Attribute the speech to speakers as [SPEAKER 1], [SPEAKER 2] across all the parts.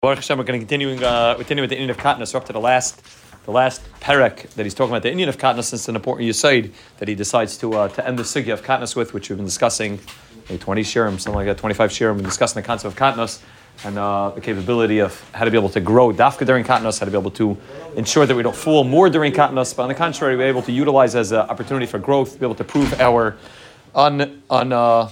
[SPEAKER 1] Baruch Hashem, we're going to continue, uh, continue with the Inyan of Katnas. We're up to the last, the last perek that he's talking about. The Inyan of Katnas is an important Yisaid that he decides to uh, to end the sugya of Katnas with, which we've been discussing, maybe 20 shirim, something like that, 25 shirim. We've been discussing the concept of Katnas and uh, the capability of how to be able to grow dafka during Katnas, how to be able to ensure that we don't fall more during Katnas, but on the contrary, we're able to utilize as an opportunity for growth, be able to prove our un, un, uh,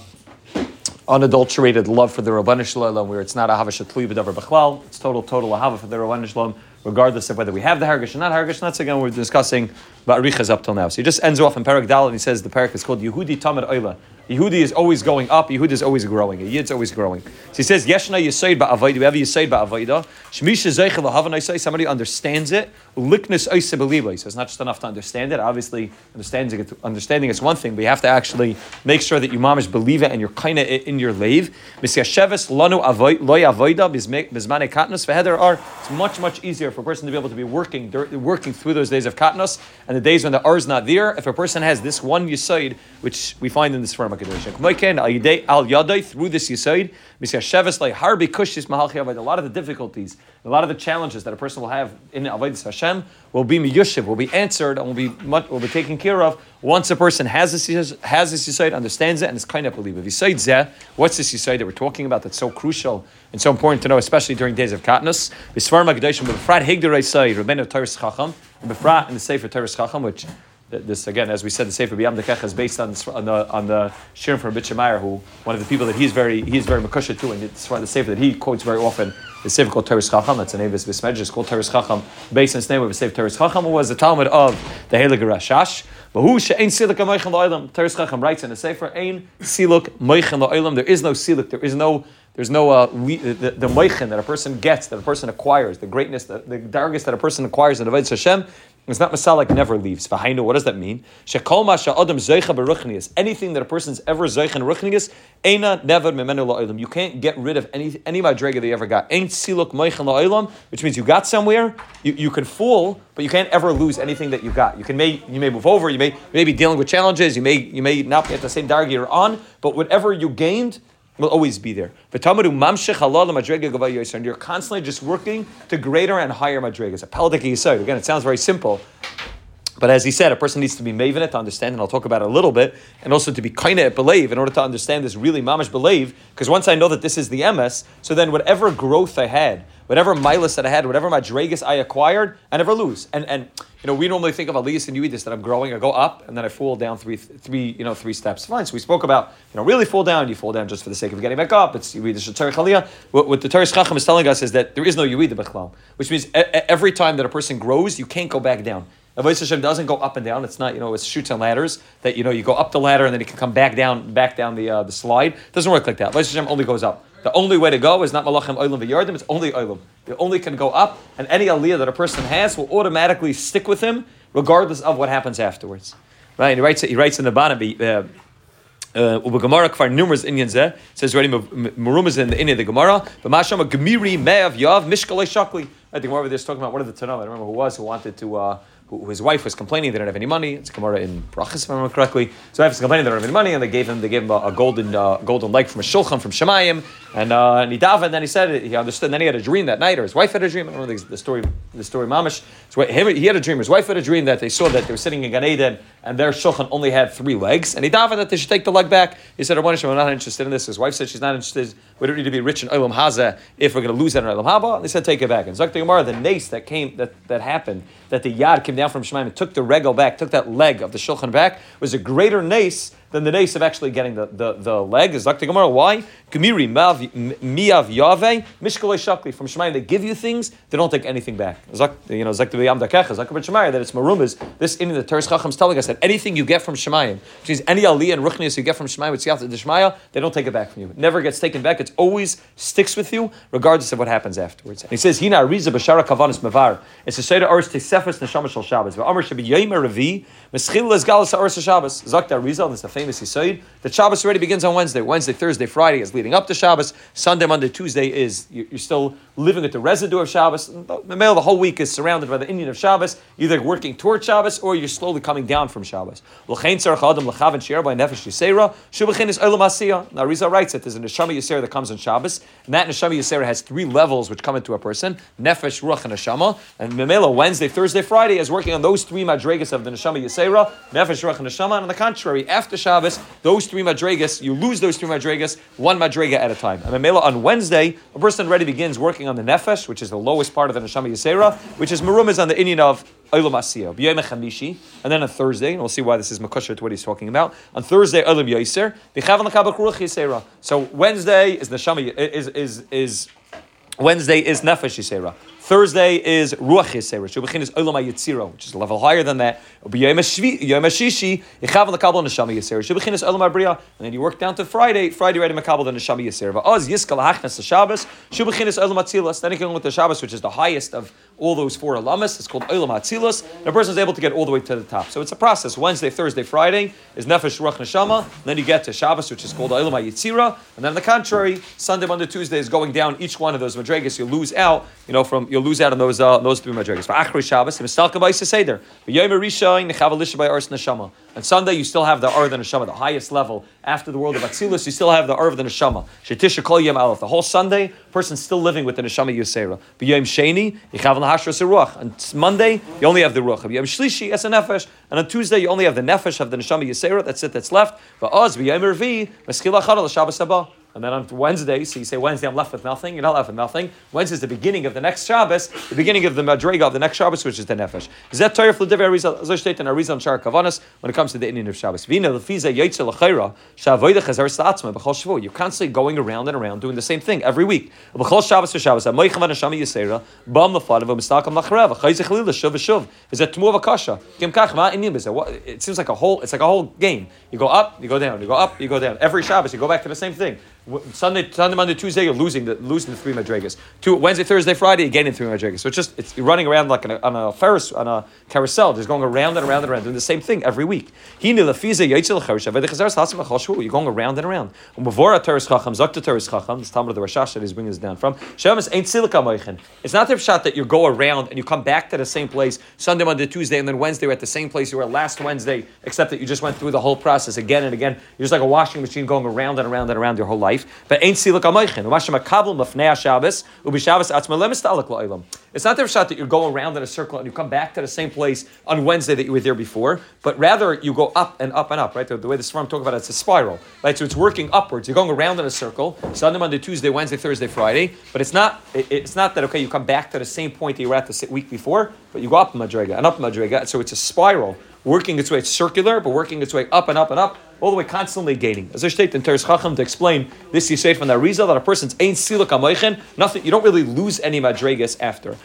[SPEAKER 1] unadulterated love for the Ribbono Shel Olam, where it's not ahava shatli b'davar b'chlal, it's total, total ahava for the Ribbono Shel Olam, regardless of whether we have the Hargish or not Hargish. That's again we're discussing about Riches up till now. So he just ends off in Parak Dal and he says the Parak is called Yehudi Tamid Oila. Yehudi is always going up. Yehudi is always growing. Yid's always growing. So he says, Yeshna Yisaid Ba'avoida. We have Yisaid Ba'avoida. Shmisha Zeichel Lahavan Somebody understands it. Liknus Oisa Beliba. So it's not just enough to understand it. Obviously, understanding it, understanding is one thing, but you have to actually make sure that you mamish believe it and you're kind of in your lave. Misyasheves Lanu Loy Avoida Bizmane Katnus Veheder are. It's much, much easier for a person to be able to be working, working through those days of Katnus and the days when the R is not there. If a person has this one Yisaid, which we find in this firm, al yadai through this yisoid, A lot of the difficulties, a lot of the challenges that a person will have in avodas Hashem will be miyushiv, will be answered, and will be will be taken care of once a person has this has this yisoid, understands it, and is kind of believe. Yisoid zeh, what's this yisoid that we're talking about that's so crucial and so important to know, especially during days of katnus? Bisvar magdashim b'frat higdurei sayid, Rabbeinu Toras Chacham, and in the Sefer Toras Chacham, which this again, as we said, the Sefer B'yam Dekech is based on, on the on the Shirim from Bitchemeyer, who one of the people that he's very he's very makusha to, and it's the Sefer that he quotes very often the Sefer called Toras Chacham. That's the name of his Bismedj. It's called Toras Chacham, based on its name of the Sefer Toras Chacham, who was the Talmud of the Heilige Rashash. But who she'ain siluk moichin la'olam? Toras Chacham writes in the Sefer, "Ain siluk moichin la'olam." There is no siluk. There is no there's no uh, the, the moichin that a person gets, that a person acquires, the greatness, the, the dargest that a person acquires in Avodah Hashem it's not masalik never leaves. V'hainu, what does that mean? Shekol adam zeicha beruchnius. Anything that a person's ever zeicha ruchnius, eina never. You can't get rid of any any madrega they ever got. Ain't siluk which means you got somewhere, you, you can fall, but you can't ever lose anything that you got. You can may you may move over, you may, may be dealing with challenges, you may you may not be at the same dargi you're on, but whatever you gained, will always be there. And you're constantly just working to greater and higher madrigas. Again, it sounds very simple. But as he said, a person needs to be maven it to understand, and I'll talk about it a little bit, and also to be kind of believe in order to understand this really mamish believe. Because once I know that this is the MS, so then whatever growth I had, whatever milas that I had, whatever madrigas I acquired, I never lose. And and you know, we normally think of Aliyas and Yuidis that I'm growing, I go up, and then I fall down three, three, you know, three steps. Fine. So we spoke about, you know, really fall down. You fall down just for the sake of getting back up. It's Yuidis Chaliyah. What, what the Toras Chacham is telling us is that there is no Yuidah Bechlal, which means every time that a person grows, you can't go back down. Avodah Hashem doesn't go up and down. It's not, you know, it's shoots and ladders that, you know, you go up the ladder and then you can come back down, back down the, uh, the slide. It doesn't work like that. Avodah Hashem only goes up. The only way to go is not malachim oilam v'yardim, it's only oilam. It only can go up, and any aliyah that a person has will automatically stick with him, regardless of what happens afterwards. Right? He writes, he writes in the bottom, uh, uh, Gemara kvar numerous Indians there says already marumas in the Inyan the Gemara. But mashama gemiri me'av yav mishkalei shakli. I think Gemara was talking about one of the Tanam. I don't remember who was who wanted to. Uh, who, his wife was complaining they didn't have any money. It's Gemara in Brachas, if I remember correctly. So wife was complaining they don't have any money, and they gave him they gave him a, a golden uh, golden leg from a shulchan from Shemayim, and uh, and he davened, then he said it, he understood. Then he had a dream that night, or his wife had a dream. I don't know the, story the story mamish. So he had a dream. His wife had a dream that they saw that they were sitting in Gan Eden, and their shulchan only had three legs, and he davened that they should take the leg back. He said, "I'm not interested in this." His wife said she's not interested. We don't need to be rich in Olam Haza if we're going to lose that in Olam Haba. And they said, take it back. And Zakta Gemara, the nace that came that, that happened, that the yad came down from Shemaim and took the regal back, took that leg of the shulchan back, was a greater nace than the nace of actually getting the, the, the leg. Is Dr. Gemara, why? Gemiri, miyav yave, mishkalei shakli. From Shemayim, they give you things, they don't take anything back. You know, Zak Yam Dakech, Zak Shemayim, that it's marumas. This in the Toras Chacham is telling us that anything you get from Shemayim, which means any aliyah and ruchnias you get from Shemayim, with Siyat Deshmaya, they don't take it back from you. It never gets taken back. It always sticks with you, regardless of what happens afterwards. And he says, Hina Ariza Bashara Kavanis Mavar. It's a Seder Ars Tesefes Neshama Shal Shabbos. Amr should be Yemer Revi, Meschil Les Galas Ars Shabbos. Zak Ariza, this is a famous Yisoid. The Shabbos already begins on Wednesday. Wednesday, Thursday, Friday is leading up to Shabbos. Sunday, Monday, Tuesday is you're still living at the residue of Shabbos. The male the whole week is surrounded by the Inyan of Shabbos, either working toward Shabbos or you're slowly coming down from Shabbos. Now Arizal writes that there's a Neshama Yisera that comes on Shabbos, and that Neshama Yisera has three levels which come into a person, Nefesh, Ruach, and Neshama. And Memela, Wednesday, Thursday, Friday is working on those three Madregas of the Neshama Yisera, Nefesh, Ruach, and Neshama. And on the contrary, after Shabbos, those three Madregas, you lose those three Madregas, one Madrega at a time. And Memela, on Wednesday, a person already begins working on the Nefesh, which is the lowest part of the Neshama Yisera, which is Marum is on the Inyan of Olam Asiyah, B'yom and then on Thursday, and we'll see why this is Makosher to what he's talking about. On Thursday, Olam Yoiser, B'chavan L'kabak Ruach Yisera. So Wednesday is Neshama is is is Wednesday is Nefesh Yisera. Thursday is Ruach Yisera. Shubachin is Olam Yitzira, which is a level higher than that. Yom Hashishi, Yechav L'kabel Neshama Yisera. Is Olam. And then you work down to Friday. Friday ready Makabel the Neshama Yisera. Oz Yiskal Hachnas Shabbos. Shubachin is Olam. Then you can with the Shabbos, which is the highest of all those four alamas. It's called Olam Atzilus. And a person is able to get all the way to the top. So it's a process. Wednesday, Thursday, Friday is Nefesh Ruach Neshama. Then you get to Shabbos, which is called Olam Yitzira. And then on the contrary, Sunday, Monday, Tuesday is going down each one of those madrigas. You lose out, you know, from you'll lose out on those uh, those three madrigas. For Achri Shabbos, Seder. By Ars Neshama. On Sunday, you still have the Ar the Neshama, the highest level. After the world of Atzilus, you still have the Ar of Neshama. Shetisha Kol Yom Aleph. The whole Sunday, person's still living with the Neshama Yisera. B'Yom Sheni, Yichav Lahashra Seruach. On Monday, you only have the Ruach. B'Yom Shlishi, Es Nefesh. And on Tuesday, you only have the Nefesh of the Neshama Yisera. That's it, that's left. But Oz, B'Yom Revi, Meschil Achad, Shabbos Haba. And then on Wednesday, so you say Wednesday, I'm left with nothing. You're not left with nothing. Wednesday is the beginning of the next Shabbos, the beginning of the Madrega of the next Shabbos, which is the Nefesh. Is that Torah Fludiv Arizal and Arizal Shar Kavanas when it comes to the Inyan of Shabbos? Vina Lefiza Yaitzel Lachayra Shavoida Chazer Slatzma B'chol Shavu. You're constantly going around and around doing the same thing every week. B'chol Shabbos for Shabbos. Amoichem Anashami Yisera Bam Lefadav Mistakam Lachrev Chayze Chalila Shuv Shuv. Is that Tmu Vakasha? Kim Kach Ma Inyan It seems like a whole. It's like a whole game. You go up, you go down. You go up, you go down. Every Shabbos, you go back to the same thing. Sunday, Sunday, Monday, Tuesday, you're losing the losing the three madrigas. Two, Wednesday, Thursday, Friday, you're gaining three madrigas. So it's just it's running around like on a, on a Ferris on a carousel, just going around and around and around, doing the same thing every week. You're going around and around. This Talmud of the Rashash that he's bringing this down from. It's not the shot that you go around and you come back to the same place Sunday, Monday, Tuesday, and then Wednesday you're at the same place you were last Wednesday, except that you just went through the whole process again and again. You're just like a washing machine going around and around and around your whole life life, but ain't. It's not the shot that you go around in a circle and you come back to the same place on Wednesday that you were there before, but rather you go up and up and up. Right, the, the way the Svarim talk about it, it's a spiral. Right, so it's working upwards. You're going around in a circle. Sunday, Monday, Tuesday, Wednesday, Thursday, Friday. But it's not. It, it's not that okay. You come back to the same point that you were at the week before, but you go up madrega and up madrega. So it's a spiral working its way. It's circular, but working its way up and up and up all the way constantly gaining. As I state in Toras Chacham to explain this, you say from the Arizal that a person's ain't siluk amoichen, nothing. You don't really lose any madregas after.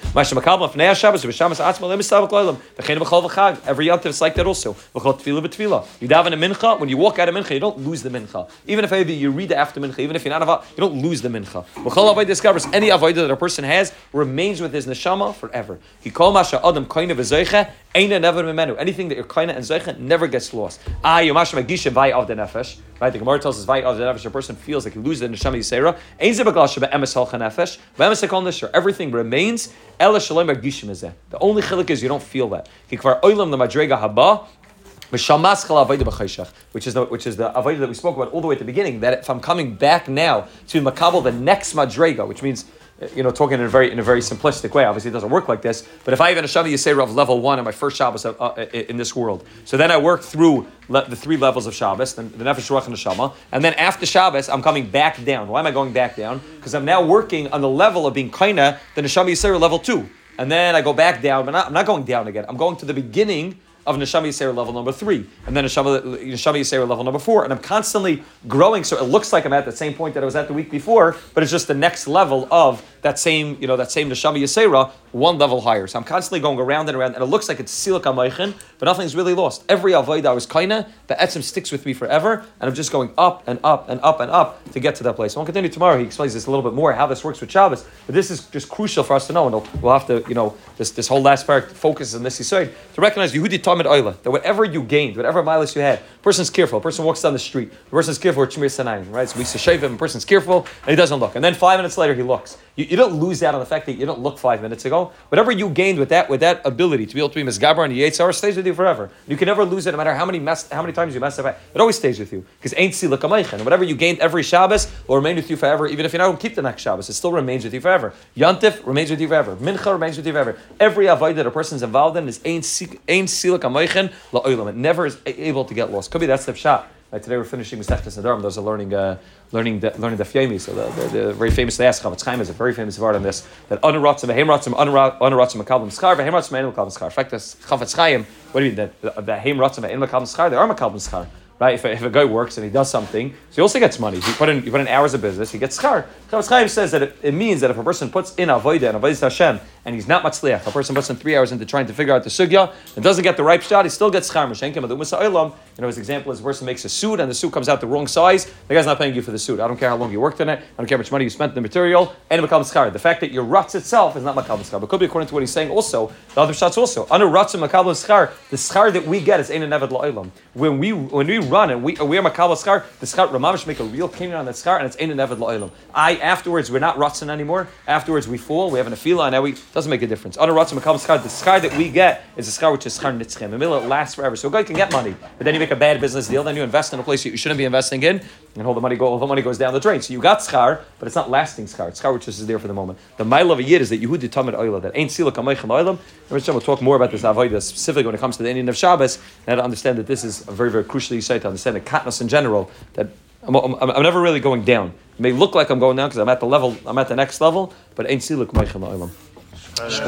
[SPEAKER 1] Every yom is like that also. You daven a mincha when you walk out of mincha, you don't lose the mincha. Even if you read after mincha, even if you're not ava, you don't lose the mincha. discovers any avodah that a person has remains with his neshama forever. He call adam never. Anything that you're kaina and zeicha never gets lost. Vai of the nefesh. Right, the Gemara tells us vai of the nefesh. A person feels like he loses the neshama yisera. Ein zebaglash sheba emes halcha nefesh. V'emes ekol nishar. Everything remains. Ela shalom ergishim izeh. The only chilik is you don't feel that. Kikvar oilam the madrega haba. Which is the which is the avodah that we spoke about all the way at the beginning. That if I'm coming back now to makabel the next madrega, which means you know, talking in a very in a very simplistic way. Obviously, it doesn't work like this. But if I have an Hashem Yisera of level one in my first Shabbos uh, uh, in this world, so then I work through le- the three levels of Shabbos, the, the Nefesh Ruach and the Shama, and then after Shabbos, I'm coming back down. Why am I going back down? Because I'm now working on the level of being Kaina, the Neshama Yisera level two, and then I go back down. But not, I'm not going down again. I'm going to the beginning of Neshama Yisera level number three, and then Neshama, Neshama Yisera level number four, and I'm constantly growing. So it looks like I'm at the same point that I was at the week before, but it's just the next level of that same, you know, that same Neshama Yisera, one level higher. So I'm constantly going around and around, and it looks like it's Silak Amaychin, but nothing's really lost. Every Avodah I was Kaina, the Etzim sticks with me forever, and I'm just going up and up and up and up to get to that place. We'll continue tomorrow. He explains this a little bit more, how this works with Shabbos, but this is just crucial for us to know, and we'll have to, you know, this, this whole last part focuses on this Yisrael, to recognize Yehudi Tamid Oila, that whatever you gained, whatever mileage you had, person's careful, a person walks down the street, the person's careful Shmir Sanayim, right? So we say Shavim, a person's careful, and he doesn't look. And then five minutes later, he looks. You, you don't lose out on the fact that you don't look five minutes ago. Whatever you gained with that with that ability to be able to be misgaber and yitzhar stays with you forever. You can never lose it, no matter how many mess, how many times you mess up. It always stays with you because ain't silak amaychen. Whatever you gained every Shabbos will remain with you forever, even if you don't keep the next Shabbos. It still remains with you forever. Yantif remains with you forever. Mincha remains with you forever. Every avoid that a person is involved in is ain't ain't silak amaychen la'olam. It never is able to get lost. Could be that's the shot. Like today we're finishing Masechtas Nedarim. Those are learning, uh, learning, the, learning the Fiemi. So the, the, the, very famous they ask Chofetz Chaim is a very famous word on this. That Anuratzim, Vehemratzim, Anuratzim, Makabim Schar, Vehemratzim, Ein Makabim Schar. In fact, Chofetz Chaim. What do you mean? The Vehemratzim, Ein Makabim Schar. They are Makabim Schar. Right? If a, if a guy works and he does something, so he also gets money. He put in, you put in hours of business, he gets schar. Chofetz Chaim says that it, it, means that if a person puts in avodah and avodah Hashem and he's not matzliach, a person puts in three hours into trying to figure out the sugya and doesn't get the right shot, he still gets schar. You know, his example is a person makes a suit and the suit comes out the wrong size. The guy's not paying you for the suit. I don't care how long you worked on it. I don't care how much money you spent in the material. And makal schar. The fact that your ruts itself is not makal but could be according to what he's saying. Also, the other shots also under ruts and makal. The schar that we get is ein nevad la'ilam. When we when we run and we we are makal the schar Ramamish make a real kinyan on that schar and it's ein nevad la'ilam. I afterwards we're not rutzin anymore. Afterwards we fall. We have an afila and now we doesn't make a difference. And makal schar, the schar that we get is a schar which is schar. The middle it lasts forever. So a guy can get money, but then you make a bad business deal. Then you invest in a place you shouldn't be investing in, and all the money go all the money goes down the drain. So you got schar, but it's not lasting schar. It's schar which is there for the moment. The mile of a year is that Yehudi Tamid Oila that ain't silak amaychem oilam. And we'll talk more about this avodah specifically when it comes to the Inyan of Shabbos, and to understand that this is a very very crucial insight to understand the katnas in general that. I'm, I'm, I'm, never really going down. It may look like I'm going down because I'm at the level, I'm at the next level, but ain't siluk meichem oilam. Sperre.